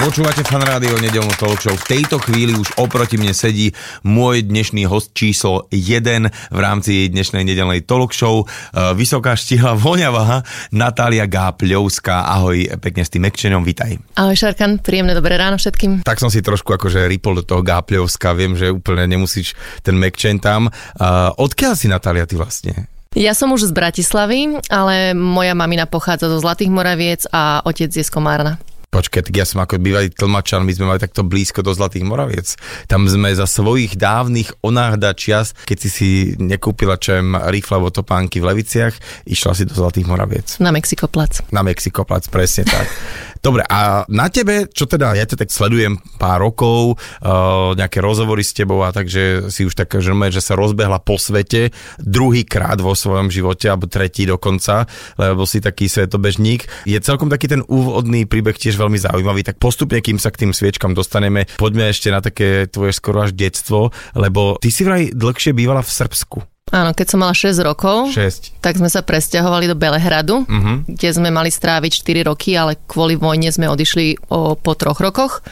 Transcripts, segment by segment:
Počúvate fan rádio nedelnú talk show. V tejto chvíli už oproti mne sedí môj dnešný host číslo 1 v rámci dnešnej nedelnej talk show. E, Vysoká štihla voňavá Natália Gápľovská. Ahoj, pekne s tým ekčenom, vitaj. Ahoj Šarkan, príjemné dobré ráno všetkým. Tak som si trošku akože ripol do toho Gápľovska, viem, že úplne nemusíš ten mekčen tam. Uh, odkiaľ si Natália ty vlastne? Ja som už z Bratislavy, ale moja mamina pochádza zo Zlatých Moraviec a otec je z Komárna. Počkaj, tak ja som ako bývalý tlmačan, my sme mali takto blízko do Zlatých Moraviec. Tam sme za svojich dávnych onáhda čias, keď si si nekúpila čem rifle alebo topánky v Leviciach, išla si do Zlatých Moraviec. Na Mexikoplac. Na Mexikoplac, presne tak. Dobre, a na tebe, čo teda, ja ťa tak sledujem pár rokov, uh, nejaké rozhovory s tebou a takže si už tak, že, že sa rozbehla po svete druhýkrát vo svojom živote, alebo tretí dokonca, lebo si taký svetobežník. Je celkom taký ten úvodný príbeh tiež veľmi zaujímavý, tak postupne, kým sa k tým sviečkam dostaneme, poďme ešte na také tvoje skoro až detstvo, lebo ty si vraj dlhšie bývala v Srbsku. Áno, keď som mala 6 rokov, 6. tak sme sa presťahovali do Belehradu, Mhm. kde sme mali stráviť 4 roky, ale kvôli vojne sme odišli o, po troch rokoch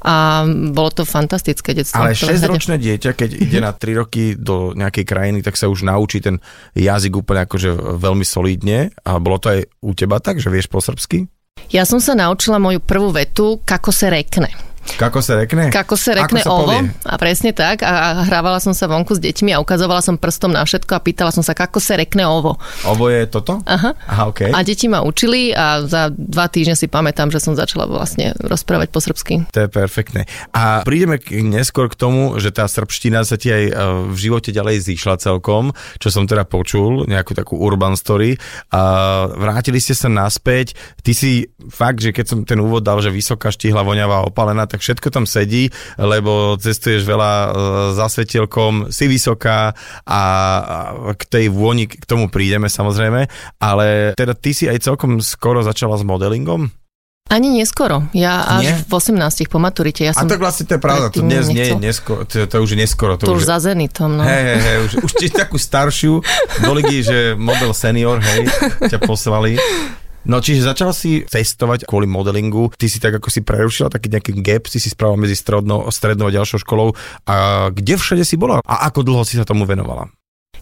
a bolo to fantastické detstvo. Ale v Belehrade. 6-ročné dieťa, keď ide na 3 roky do nejakej krajiny, tak sa už naučí ten jazyk úplne akože veľmi solidne. A bolo to aj u teba tak, že vieš po srbsky? Ja som sa naučila moju prvú vetu, kako se rekne. Kako sa rekne? Kako sa rekne Ako sa ovo. povie? A presne tak. A hrávala som sa vonku s deťmi a ukazovala som prstom na všetko a pýtala som sa, kako sa rekne ovo. Ovo je toto? Aha. Aha, okej. A deti ma učili a za dva týždne si pamätám, že som začala vlastne rozprávať po srbsky. To je perfektné. A prídeme k, neskôr k tomu, že tá srbština sa ti aj e, v živote ďalej zišla celkom, čo som teda počul, nejakú takú urban story. A vrátili ste sa naspäť. Ty si fakt, že keď som ten úvod dal, že vysoká štihla, voňavá, opalená, tak všetko tam sedí, lebo cestuješ veľa e, za svetielkom, si vysoká a a k tej vôni, k tomu prídeme samozrejme, ale teda ty si aj celkom skoro začala s modelingom? Ani neskoro. Ja až Nie? v 18 po maturite. Ja A som tak vlastne to je pravda, to dnes nie je neskoro, to, to už je neskoro. to už za zenitom. No. Hej, hej, hej, už, už takú staršiu do ligy, že model senior, hej, ťa poslali. No čiže začal si cestovať kvôli modelingu, ty si tak ako si prerušila taký nejaký gap, si si spravil medzi strednou a ďalšou školou. A kde všade si bola? A ako dlho si sa tomu venovala?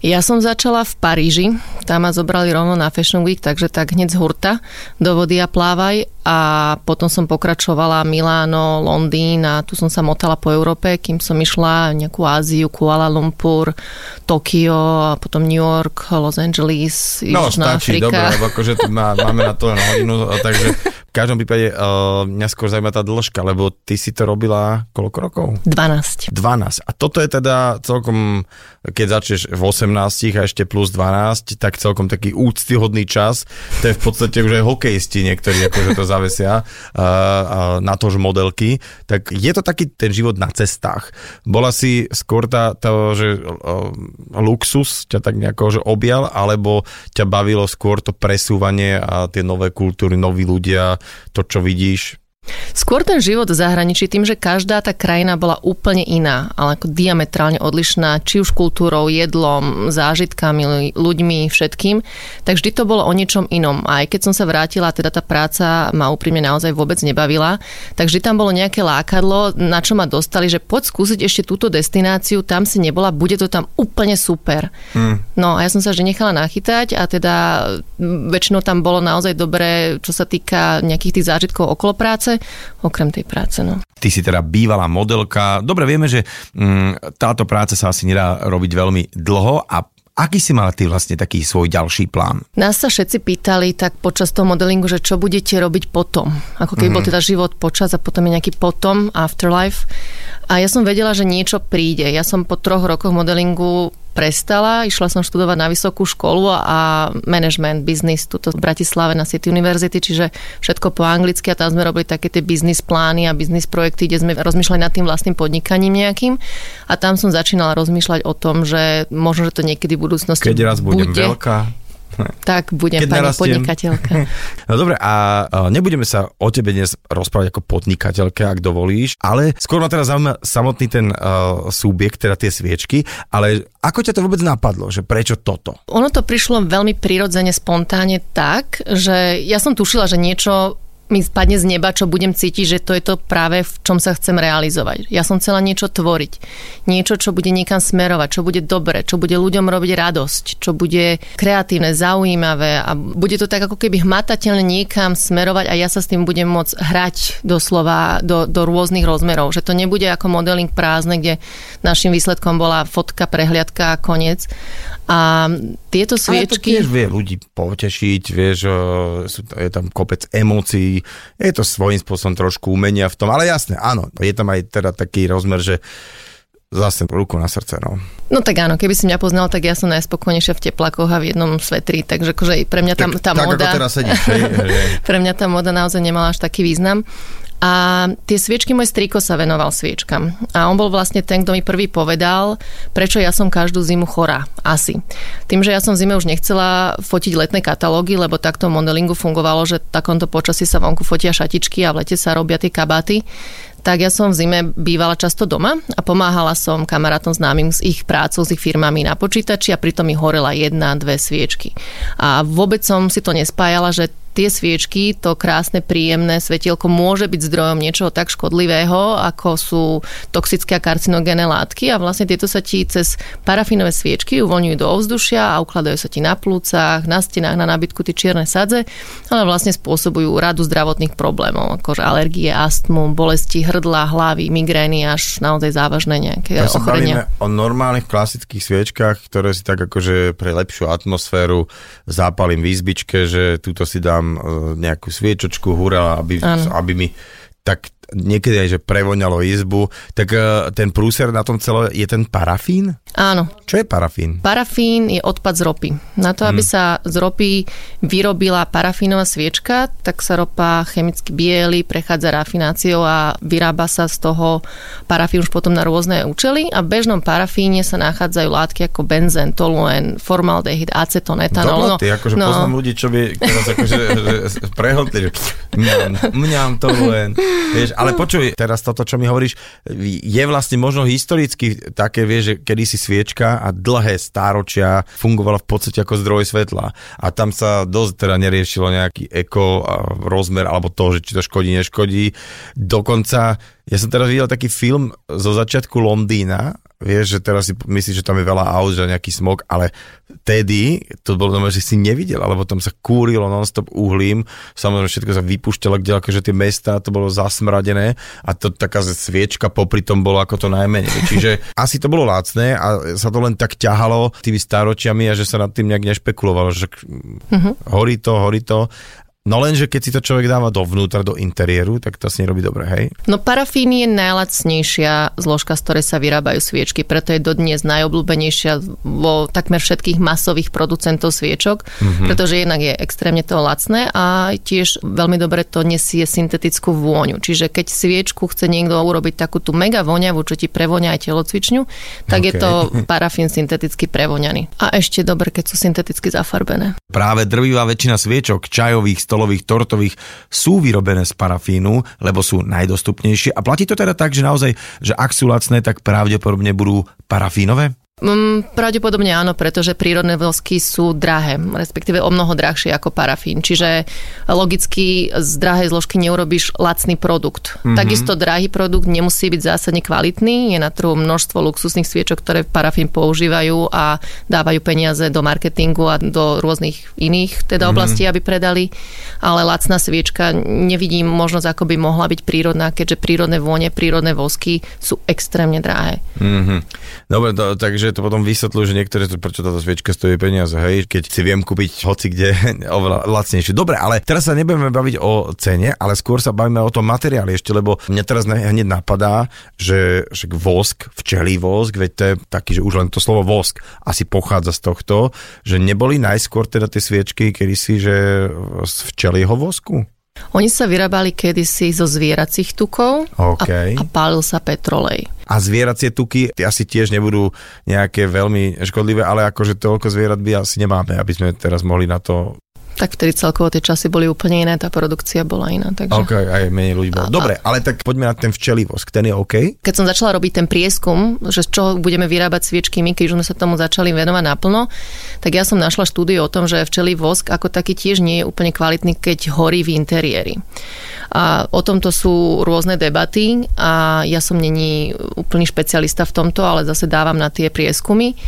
Ja som začala v Paríži, tam ma zobrali rovno na Fashion Week, takže tak hneď z hurta do vody a plávaj a potom som pokračovala Miláno, Londýn a tu som sa motala po Európe, kým som išla nejakú Áziu, Kuala Lumpur, Tokio a potom New York, Los Angeles, No Južná stačí, Afrika. dobre, lebo akože tu má, máme na to len hodinu, takže každom prípade uh, mňa skôr zaujíma tá dĺžka, lebo ty si to robila koľko rokov? 12. 12. A toto je teda celkom, keď začneš v 18 a ešte plus 12, tak celkom taký úctyhodný čas. To je v podstate už aj hokejisti niektorí akože to zavesia uh, uh, na to, že modelky. Tak je to taký ten život na cestách. Bola si skôr tá, tá že uh, luxus ťa tak nejako že objal, alebo ťa bavilo skôr to presúvanie a tie nové kultúry, noví ľudia, to, čo vidíš? Skôr ten život v zahraničí, tým, že každá tá krajina bola úplne iná, ale ako diametrálne odlišná, či už kultúrou, jedlom, zážitkami, ľuďmi, všetkým, tak vždy to bolo o niečom inom. A aj keď som sa vrátila, teda tá práca ma úprimne naozaj vôbec nebavila, tak vždy tam bolo nejaké lákadlo, na čo ma dostali, že poď skúsiť ešte túto destináciu, tam si nebola, bude to tam úplne super. Hmm. No a ja som sa že nechala nachytať a teda väčšinou tam bolo naozaj dobré, čo sa týka nejakých tých zážitkov okolo práce, okrem tej práce. No. Ty si teda bývalá modelka. Dobre, vieme, že mm, táto práca sa asi nedá robiť veľmi dlho a aký si mala ty vlastne taký svoj ďalší plán? Nás sa všetci pýtali tak počas toho modelingu, že čo budete robiť potom. Ako keby mm. bol teda život počas a potom je nejaký potom, afterlife. A ja som vedela, že niečo príde. Ja som po troch rokoch modelingu prestala, išla som študovať na vysokú školu a management, business tuto v Bratislave na City University, čiže všetko po anglicky a tam sme robili také tie business plány a business projekty, kde sme rozmýšľali nad tým vlastným podnikaním nejakým a tam som začínala rozmýšľať o tom, že možno, že to niekedy v budúcnosti Keď raz budem bude. veľká. Tak budem Keď pani narastiem. podnikateľka. No dobre, a nebudeme sa o tebe dnes rozprávať ako podnikateľke, ak dovolíš, ale skôr ma teraz zaujíma samotný ten uh, subjekt, teda tie sviečky, ale ako ťa to vôbec napadlo, že prečo toto? Ono to prišlo veľmi prirodzene, spontánne tak, že ja som tušila, že niečo mi spadne z neba, čo budem cítiť, že to je to práve v čom sa chcem realizovať. Ja som chcela niečo tvoriť. Niečo, čo bude niekam smerovať, čo bude dobre, čo bude ľuďom robiť radosť, čo bude kreatívne, zaujímavé a bude to tak ako keby hmatateľne niekam smerovať a ja sa s tým budem môcť hrať doslova do, do rôznych rozmerov. Že to nebude ako modeling prázdne, kde našim výsledkom bola fotka, prehliadka a koniec. A tieto Ale to sviečky... tiež vie ľudí potešiť, vieš, je tam kopec emócií, je to svojím spôsobom trošku umenia v tom, ale jasne, áno, je tam aj teda taký rozmer, že zase ruku na srdce, no. No tak áno, keby si mňa poznal, tak ja som najspokojnejšia v teplakoch a v jednom svetri, takže akože pre mňa tam tá tak moda... ako teraz sedíš, hej, hej. pre mňa tá moda naozaj nemala až taký význam. A tie sviečky, môj striko sa venoval sviečkam. A on bol vlastne ten, kto mi prvý povedal, prečo ja som každú zimu chorá. Asi. Tým, že ja som zime už nechcela fotiť letné katalógy, lebo takto modelingu fungovalo, že takomto počasí sa vonku fotia šatičky a v lete sa robia tie kabáty, tak ja som v zime bývala často doma a pomáhala som kamarátom známym s ich prácou, s ich firmami na počítači a pritom mi horela jedna, dve sviečky. A vôbec som si to nespájala, že tie sviečky, to krásne, príjemné svetielko môže byť zdrojom niečoho tak škodlivého, ako sú toxické a karcinogénne látky a vlastne tieto sa ti cez parafínové sviečky uvoľňujú do ovzdušia a ukladajú sa ti na plúcach, na stenách, na nábytku tie čierne sadze, ale vlastne spôsobujú radu zdravotných problémov, akože alergie, astmu, bolesti hrdla, hlavy, migrény až naozaj závažné nejaké Ja ochorenia. o normálnych klasických sviečkach, ktoré si tak akože pre lepšiu atmosféru zápalím v izbičke, že túto si dám e, nejakú sviečočku, hurá, aby, aby mi tak niekedy aj, že prevoňalo izbu. Tak e, ten prúser na tom celé je ten parafín? Áno, Čo je parafín? Parafín je odpad z ropy. Na to, aby sa z ropy vyrobila parafínová sviečka, tak sa ropa chemicky bieli, prechádza rafináciou a vyrába sa z toho parafín už potom na rôzne účely a v bežnom parafíne sa nachádzajú látky ako benzén, toluen, formaldehyd, aceton, etanol. Dobre, ty akože no. poznám ľudí, čo by teraz akože že prehltli, že mňam, mňam to len. Vieš, ale počuj, teraz toto, čo mi hovoríš, je vlastne možno historicky také, vieš, že kedy si sviečka a dlhé stáročia fungovala v podstate ako zdroj svetla. A tam sa dosť teda neriešilo nejaký eko rozmer, alebo to, že či to škodí, neškodí. Dokonca, ja som teraz videl taký film zo začiatku Londýna, vieš, že teraz si myslíš, že tam je veľa aut, že nejaký smog, ale tedy to bolo doma, že si nevidel, alebo tam sa kúrilo non-stop uhlím, samozrejme všetko sa vypúšťalo, kde akože tie mesta, to bolo zasmradené a to taká sviečka popri tom bolo ako to najmenej. Čiže asi to bolo lacné a sa to len tak ťahalo tými stáročiami a že sa nad tým nejak nešpekulovalo, že mm-hmm. horí to, horí to. No lenže keď si to človek dáva dovnútra, do interiéru, tak to asi nerobí dobre, hej? No parafín je najlacnejšia zložka, z ktorej sa vyrábajú sviečky, preto je dodnes najobľúbenejšia vo takmer všetkých masových producentov sviečok, mm-hmm. pretože jednak je extrémne to lacné a tiež veľmi dobre to nesie syntetickú vôňu. Čiže keď sviečku chce niekto urobiť takú tú mega voňavú, čo ti prevoňa aj telocvičňu, tak okay. je to parafín synteticky prevoňaný. A ešte dobre, keď sú synteticky zafarbené. Práve drvivá väčšina sviečok, čajových, stolových, tortových sú vyrobené z parafínu, lebo sú najdostupnejšie. A platí to teda tak, že naozaj, že ak sú lacné, tak pravdepodobne budú parafínové? Mm, pravdepodobne áno, pretože prírodné vosky sú drahé, respektíve o mnoho drahšie ako parafín. Čiže logicky z drahej zložky neurobiš lacný produkt. Mm-hmm. Takisto drahý produkt nemusí byť zásadne kvalitný. Je na trhu množstvo luxusných sviečok, ktoré parafín používajú a dávajú peniaze do marketingu a do rôznych iných teda mm-hmm. oblastí, aby predali. Ale lacná sviečka nevidím možnosť, ako by mohla byť prírodná, keďže prírodné vône, prírodné vosky sú extrémne drahé. Mm-hmm. Dobre, to, takže to potom vysvetľujú, že niektoré, prečo táto sviečka stojí peniaze, hej, keď si viem kúpiť hoci kde oveľa lacnejšie. Dobre, ale teraz sa nebudeme baviť o cene, ale skôr sa bavíme o tom materiáli ešte, lebo mňa teraz hneď napadá, že, že vosk, včelý vosk, veď to je taký, že už len to slovo vosk asi pochádza z tohto, že neboli najskôr teda tie sviečky, kedy si, že z včelieho vosku? Oni sa vyrábali kedysi zo zvieracích tukov OK. a, a pálil sa petrolej. A zvieracie tuky asi tiež nebudú nejaké veľmi škodlivé, ale akože toľko zvierat by asi nemáme, aby sme teraz mohli na to Tak vtedy celkovo tie časy boli úplne iné, tá produkcia bola iná. Takže... OK, aj menej ľudí bolo. A- Dobre, ale tak poďme na ten včelí vosk, ten je OK? Keď som začala robiť ten prieskum, že z čoho budeme vyrábať sviečky my, keď už sme sa tomu začali venovať naplno, tak ja som našla štúdiu o tom, že včelí vosk ako taký tiež nie je úplne kvalitný, keď horí v interiéri. A o tomto sú rôzne debaty a ja som není úplný špecialista v tomto, ale zase dávam na tie prieskumy.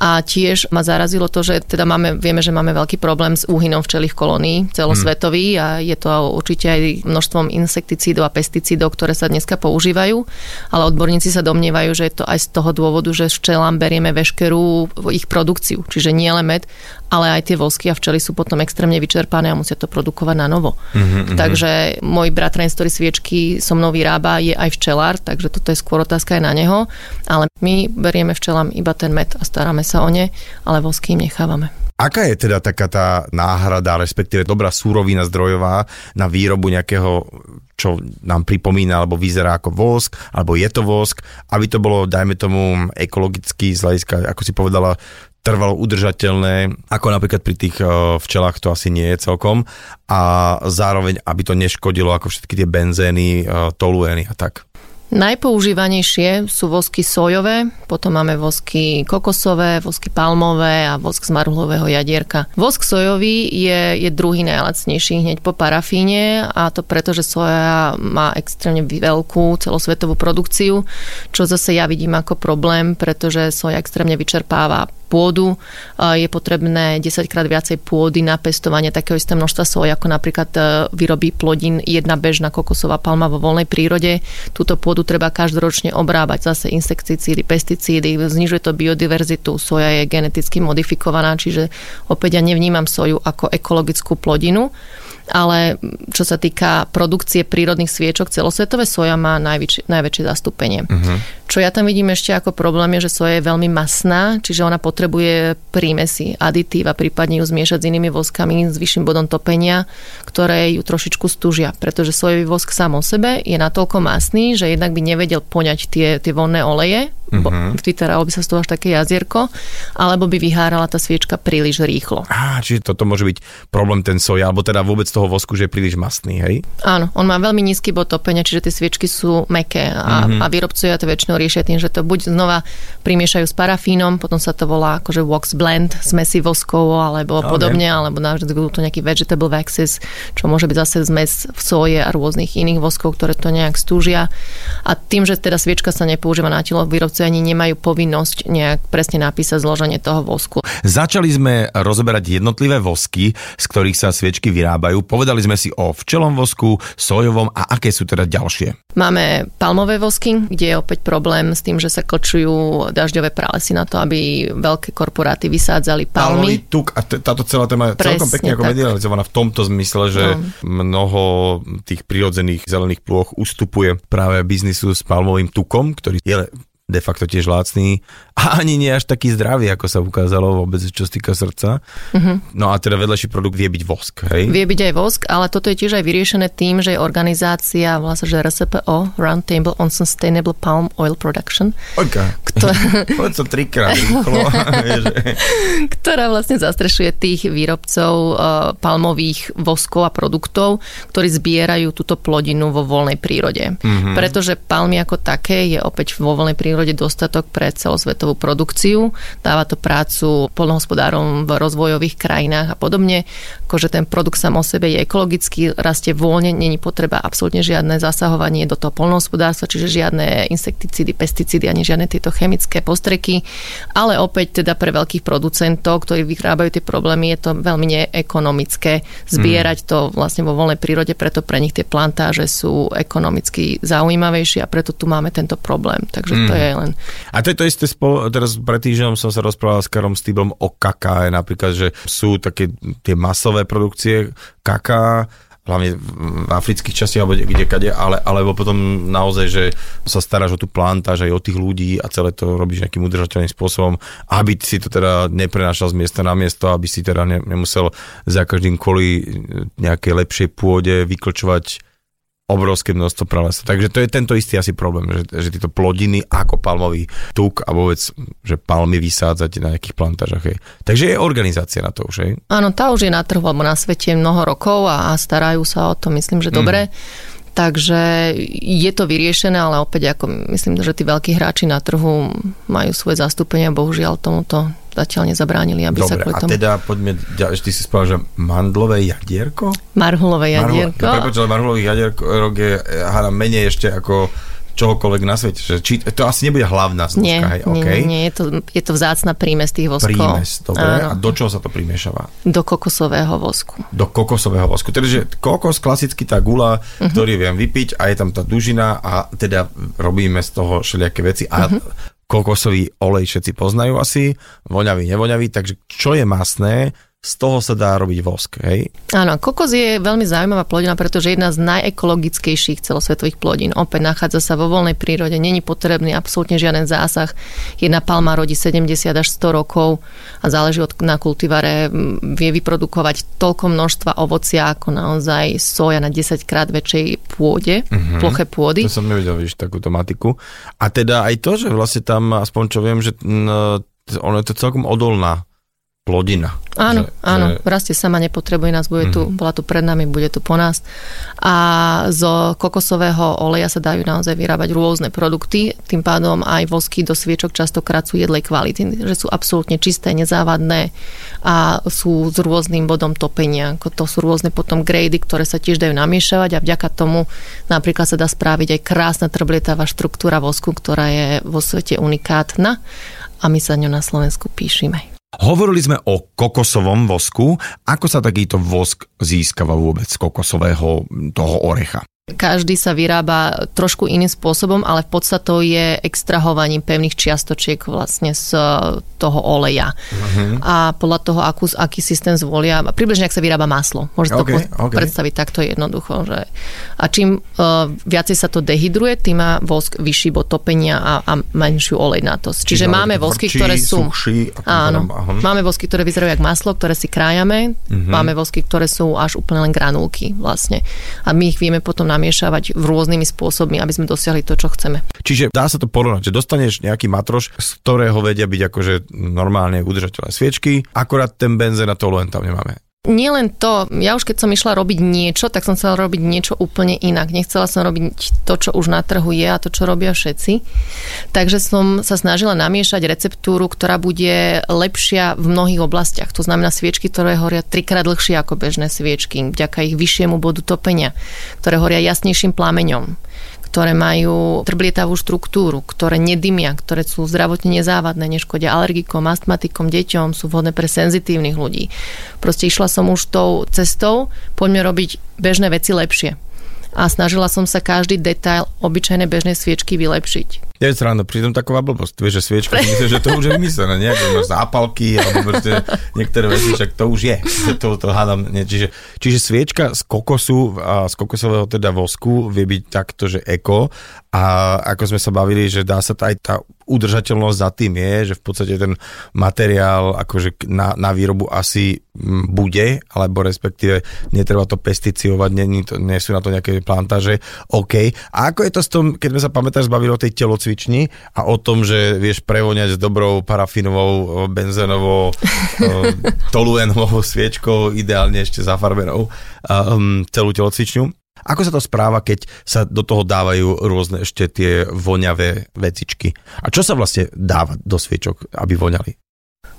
A tiež ma zarazilo to, že teda máme, vieme, že máme veľký problém s úhynom včelých kolónií celosvetový a je to určite aj množstvom insekticídov a pesticídov, ktoré sa dneska používajú, ale odborníci sa domnievajú, že je to aj z toho dôvodu, že včelám berieme veškerú ich produkciu, čiže nie len med, ale aj tie vosky a včely sú potom extrémne vyčerpané a musia to produkovať na novo. Mm-hmm. Takže môj bratranec, ktorý sviečky so mnou vyrába, je aj včelár, takže toto je skôr otázka aj na neho, ale my berieme včelám iba ten med a staráme sa o ne, ale vosky im nechávame. Aká je teda taká tá náhrada, respektíve dobrá súrovina zdrojová na výrobu nejakého, čo nám pripomína, alebo vyzerá ako vosk, alebo je to vosk, aby to bolo, dajme tomu, ekologicky z hľadiska, ako si povedala, trvalo udržateľné, ako napríklad pri tých eh, včelách to asi nie je celkom a zároveň, aby to neškodilo ako všetky tie benzény, eh, toluény a tak. Najpoužívanejšie sú vosky sojové, potom máme vosky kokosové, vosky palmové a vosk z marhulového jadierka. Vosk sojový je, je druhý najlacnejší hneď po parafíne a to preto, že soja má extrémne veľkú celosvetovú produkciu, čo zase ja vidím ako problém, pretože soja extrémne vyčerpáva pôdu. Je potrebné 10 krát viacej pôdy na pestovanie takého isté množstva soja, ako napríklad e, vyrobí plodín jedna bežná kokosová palma vo voľnej prírode. Túto pôdu treba každoročne obrábať. Zase insekticídy, pesticídy, znižuje to biodiverzitu. Soja je geneticky modifikovaná, čiže opäť ja nevnímam soju ako ekologickú plodinu ale čo sa týka produkcie prírodných sviečok, celosvetové soja má najväčšie, najväčšie zastúpenie. Uh-huh. Čo ja tam vidím ešte ako problém je, že soja je veľmi masná, čiže ona potrebuje prímesy, aditív a prípadne ju zmiešať s inými voskami s vyšším bodom topenia, ktoré ju trošičku stúžia, pretože sojový vosk sám o sebe je natoľko masný, že jednak by nevedel poňať tie, tie vonné oleje, uh-huh. vytáralo by sa z toho až také jazierko, alebo by vyhárala tá sviečka príliš rýchlo. Á, čiže toto môže byť problém ten soja, alebo teda vôbec toho vosku, že je príliš mastný, hej? Áno, on má veľmi nízky bod topenia, čiže tie sviečky sú meké a, mm-hmm. a výrobcovia to väčšinou riešia tým, že to buď znova primiešajú s parafínom, potom sa to volá akože wax blend, smesi voskov alebo Okay. podobne, alebo budú to nejaký vegetable waxes, čo môže byť zase zmes v soje a rôznych iných voskov, ktoré to nejak stúžia. A tým, že teda sviečka sa nepoužíva na telo, výrobcovia ani nemajú povinnosť nejak presne napísať zloženie toho vosku. Začali sme rozoberať jednotlivé vosky, z ktorých sa sviečky vyrábajú. Povedali sme si o včelom vosku, sojovom a aké sú teda ďalšie. Máme palmové vosky, kde je opäť problém s tým, že sa klčujú dažďové pralesy na to, aby veľké korporáty vysádzali palmy. Palmový tuk a t- táto celá téma je celkom pekne ako medializovaná v tomto zmysle, že mnoho tých prirodzených zelených plôch ustupuje práve biznisu s palmovým tukom, ktorý je de facto tiež lácný a ani nie až taký zdravý, ako sa ukázalo vôbec, čo sa týka srdca. Mhm. No a teda vedľajší produkt vie byť vosk, hej? Vie byť aj vosk, ale toto je tiež aj vyriešené tým, že je organizácia, sa, že RSPO, Round Table on Sustainable Palm Oil Production, Ojka, Kto- to trikrát rýchlo. ktorá vlastne zastrešuje tých výrobcov eh, palmových voskov a produktov, ktorí zbierajú túto plodinu vo voľnej prírode. Mm-hmm. Pretože palmy ako také je opäť vo voľnej prírode dostatok pre celosvetovú produkciu. Dáva to prácu polnohospodárom v rozvojových krajinách a podobne. Akože ten produkt sám o sebe je ekologický, rastie voľne, není potreba absolútne žiadne zasahovanie do toho polnohospodárstva, čiže žiadne insekticídy, pesticídy ani žiadne tieto chemické postreky. Ale opäť teda pre veľkých producentov, ktorí vyrábajú tie problémy, je to veľmi neekonomické zbierať to vlastne vo voľnej prírode, preto pre nich tie plantáže sú ekonomicky zaujímavejšie a preto tu máme tento problém. Takže to je len... A to je to isté spolo, teraz pred týždňom som sa rozprával s Karom Stýblom o kaká, napríklad, že sú také tie masové produkcie kaká hlavne v afrických častiach alebo kde kade, ale, alebo potom naozaj, že sa staráš o tú plantáž aj o tých ľudí a celé to robíš nejakým udržateľným spôsobom, aby si to teda neprenášal z miesta na miesto, aby si teda ne, nemusel za každým kvôli nejakej lepšej pôde vyklčovať obrovské množstvo pralesa. Takže to je tento istý asi problém, že, že tieto plodiny ako palmový tuk a vôbec, že palmy vysádzať na nejakých plantážach. Hej. Takže je organizácia na to už, hej? Áno, tá už je na trhu alebo na svete mnoho rokov a, a starajú sa o to, myslím, že dobre. Mm. Takže je to vyriešené, ale opäť ako myslím, že tí veľkí hráči na trhu majú svoje zastúpenia, bohužiaľ tomuto zatiaľ nezabránili, aby Dobre, sa kvôli tomu... a teda poďme, ty si spal, že mandlové jadierko? Marhulové jadierko. Marhul, prepáč, ale marhulový jadierko je hádam menej ešte ako čohokoľvek na svete. Že, či, to asi nebude hlavná zložka, nie, hej? Nie, okay. nie, nie, je to, je to vzácna prímes tých voskov. Prímes, dobre. Áno. A do čoho sa to primiešava? Do kokosového vosku. Do kokosového vosku. Teda, že kokos, klasicky tá gula, uh-huh. ktorý viem vypiť a je tam tá dužina a teda robíme z toho všelijaké veci a uh-huh kokosový olej všetci poznajú asi, voňavý, nevoňavý, takže čo je masné, z toho sa dá robiť vosk, hej? Áno, kokos je veľmi zaujímavá plodina, pretože jedna z najekologickejších celosvetových plodín. Opäť nachádza sa vo voľnej prírode, není potrebný absolútne žiaden zásah. Jedna palma rodí 70 až 100 rokov a záleží od, na kultivare, vie vyprodukovať toľko množstva ovocia ako naozaj soja na 10 krát väčšej pôde, mm-hmm. ploche pôdy. To som nevedel, vidíš, takúto matiku. A teda aj to, že vlastne tam, aspoň čo viem, že no, ono je to celkom odolná plodina. Áno, že, áno, že... rastie sama, nepotrebuje nás, bude tu, mm. bola tu pred nami, bude tu po nás. A zo kokosového oleja sa dajú naozaj vyrábať rôzne produkty, tým pádom aj vosky do sviečok častokrát sú jedlej kvality, že sú absolútne čisté, nezávadné a sú s rôznym bodom topenia. To sú rôzne potom grady, ktoré sa tiež dajú namiešavať a vďaka tomu napríklad sa dá spraviť aj krásna trblietavá štruktúra vosku, ktorá je vo svete unikátna a my sa ňu na Slovensku píšime. Hovorili sme o kokosovom vosku. Ako sa takýto vosk získava vôbec z kokosového toho orecha? Každý sa vyrába trošku iným spôsobom, ale v podstate je extrahovaním pevných čiastočiek vlastne z toho oleja. Uh-huh. A podľa toho, akú, aký systém zvolia, približne ak sa vyrába maslo. Môžete okay, to okay. predstaviť takto jednoducho. Že... A čím uh, viacej sa to dehydruje, tým má vosk vyšší bod topenia a, a menšiu olejnatosť. Čiže, Čiže máme vosky, ktoré sú... Suchší, áno, máme vosky, ktoré vyzerajú ako maslo, ktoré si krájame. Uh-huh. Máme vosky, ktoré sú až úplne len granulky vlastne. A my ich vieme potom na namiešavať v rôznymi spôsobmi, aby sme dosiahli to, čo chceme. Čiže dá sa to porovnať, že dostaneš nejaký matroš, z ktorého vedia byť akože normálne udržateľné sviečky, akorát ten benzén a to len tam nemáme. Nie len to, ja už keď som išla robiť niečo, tak som chcela robiť niečo úplne inak. Nechcela som robiť to, čo už na trhu je a to, čo robia všetci. Takže som sa snažila namiešať receptúru, ktorá bude lepšia v mnohých oblastiach. To znamená sviečky, ktoré horia trikrát dlhšie ako bežné sviečky, vďaka ich vyššiemu bodu topenia, ktoré horia jasnejším plameňom ktoré majú trblietavú štruktúru, ktoré nedymia, ktoré sú zdravotne nezávadné, neškodia alergikom, astmatikom, deťom, sú vhodné pre senzitívnych ľudí. Proste išla som už tou cestou, poďme robiť bežné veci lepšie. A snažila som sa každý detail obyčajnej bežnej sviečky vylepšiť. Je sranda, pritom taková blbosť. Vieš, že sviečka, myslím, že to už je vymyslené, nejaké máš zápalky, alebo proste niektoré veci, však to už je. To, to hádam, nie. Čiže, čiže sviečka z kokosu a z kokosového teda vosku vie byť takto, že eko a ako sme sa bavili, že dá sa aj tá udržateľnosť za tým je, že v podstate ten materiál akože na, na výrobu asi bude, alebo respektíve netreba to pesticiovať, nie, to, nie sú na to nejaké plantáže, OK. A ako je to s tom, keď sme sa pamätáš, zbavili o tej telocvični a o tom, že vieš prevoňať s dobrou parafinovou, benzénovou, toluenovou sviečkou, ideálne ešte zafarbenou um, celú telocvičňu. Ako sa to správa, keď sa do toho dávajú rôzne ešte tie voňavé vecičky? A čo sa vlastne dáva do sviečok, aby voňali?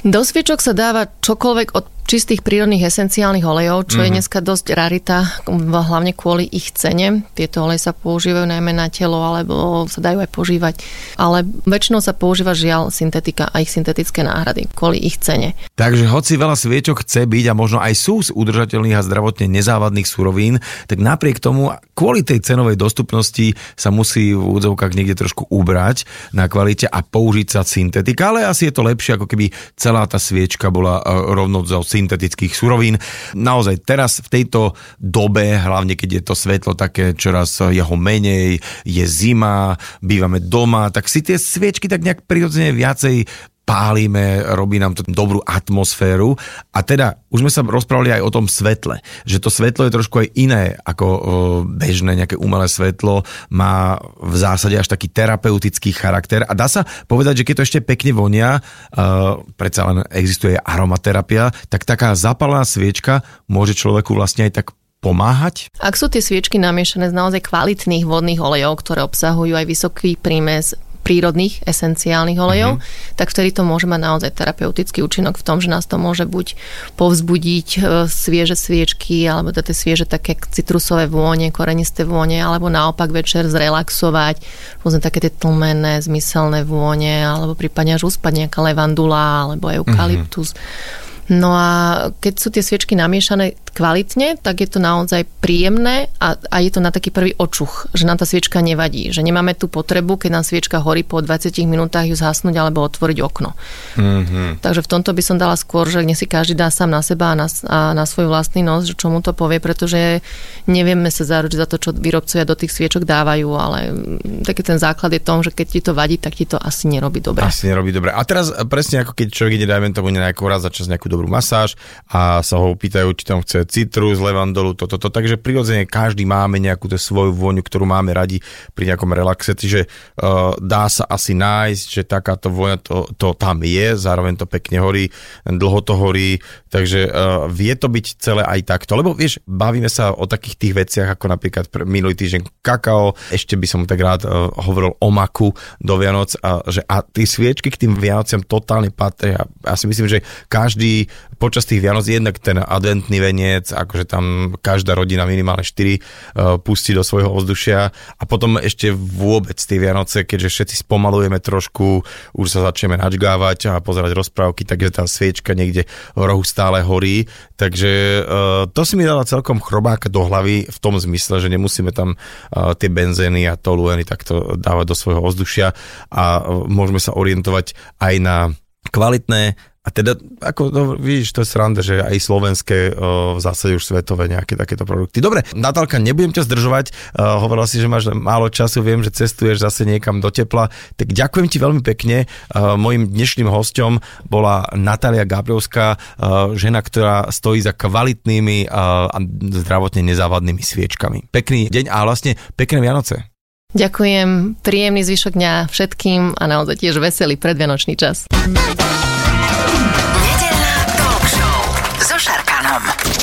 Do sviečok sa dáva čokoľvek od čistých prírodných esenciálnych olejov, čo mm-hmm. je mhm. dneska dosť rarita, hlavne kvôli ich cene. Tieto oleje sa používajú najmä na telo, alebo sa dajú aj používať. Ale väčšinou sa používa žiaľ syntetika a ich syntetické náhrady kvôli ich cene. Takže hoci veľa sviečok chce byť a možno aj sú z udržateľných a zdravotne nezávadných surovín, tak napriek tomu kvôli tej cenovej dostupnosti sa musí v údzovkách niekde trošku ubrať na kvalite a použiť sa syntetika, ale asi je to lepšie, ako keby celá tá sviečka bola e, rovno syntetických surovín. Naozaj teraz v tejto dobe, hlavne keď je to svetlo také čoraz jeho menej, je zima, bývame doma, tak si tie sviečky tak nejak prirodzene viacej pálime, robí nám to dobrú atmosféru. A teda, už sme sa rozprávali aj o tom svetle, že to svetlo je trošku aj iné ako bežné nejaké umelé svetlo, má v zásade až taký terapeutický charakter a dá sa povedať, že keď to ešte pekne vonia, uh, predsa len existuje aromaterapia, tak taká zapalená sviečka môže človeku vlastne aj tak pomáhať? Ak sú tie sviečky namiešané z naozaj kvalitných vodných olejov, ktoré obsahujú aj vysoký prímes prírodných esenciálnych olejov, uh-huh. tak vtedy to môže mať naozaj terapeutický účinok v tom, že nás to môže buď povzbudiť e, svieže sviečky, alebo tie svieže také citrusové vône, korenisté vône, alebo naopak večer zrelaxovať, rôzne také tie tlmené, zmyselné vône, alebo prípadne až uspať nejaká levandula, alebo eukalyptus. Uh-huh. No a keď sú tie sviečky namiešané kvalitne, tak je to naozaj príjemné a, a je to na taký prvý očuch, že nám tá sviečka nevadí, že nemáme tú potrebu, keď nám sviečka horí po 20 minútach ju zhasnúť alebo otvoriť okno. Mm-hmm. Takže v tomto by som dala skôr, že nech si každý dá sám na seba a na, a na svoj vlastný nos, že čo mu to povie, pretože nevieme sa zaručiť za to, čo výrobcovia do tých sviečok dávajú, ale taký ten základ je tom, že keď ti to vadí, tak ti to asi nerobí dobre. Asi nerobí dobre. A teraz presne ako keď človek ide, dajme tomu nejakú raz za čas nejakú dobrú masáž a sa ho pýtajú, či tam chce citrus, levandolu, toto, to. Takže prirodzene každý máme nejakú tú svoju vôňu, ktorú máme radi pri nejakom relaxe, čiže uh, dá sa asi nájsť, že takáto vôňa to, to tam je, zároveň to pekne horí, dlho to horí, takže uh, vie to byť celé aj takto. Lebo vieš, bavíme sa o takých tých veciach, ako napríklad minulý týždeň kakao, ešte by som tak rád uh, hovoril o maku do Vianoc a, že, a tí sviečky k tým Vianociam totálne patria. Ja si myslím, že každý počas tých Vianoc jednak ten adventný veniec, akože tam každá rodina minimálne 4 uh, pustí do svojho ovzdušia a potom ešte vôbec tie Vianoce, keďže všetci spomalujeme trošku, už sa začneme načgávať a pozerať rozprávky, takže tá sviečka niekde v rohu stále horí. Takže uh, to si mi dala celkom chrobáka do hlavy v tom zmysle, že nemusíme tam uh, tie benzény a tolueny takto dávať do svojho ovzdušia a môžeme sa orientovať aj na kvalitné a teda, ako no, vidíš, to je sranda, že aj slovenské o, v zásade už svetové nejaké takéto produkty. Dobre, Natálka, nebudem ťa zdržovať, o, hovorila si, že máš málo času, viem, že cestuješ zase niekam do tepla, tak ďakujem ti veľmi pekne. O, mojim dnešným hostom bola Natália Gabrielská, žena, ktorá stojí za kvalitnými a zdravotne nezávadnými sviečkami. Pekný deň a vlastne pekné Vianoce. Ďakujem, príjemný zvyšok dňa všetkým a naozaj tiež veselý predvianočný čas.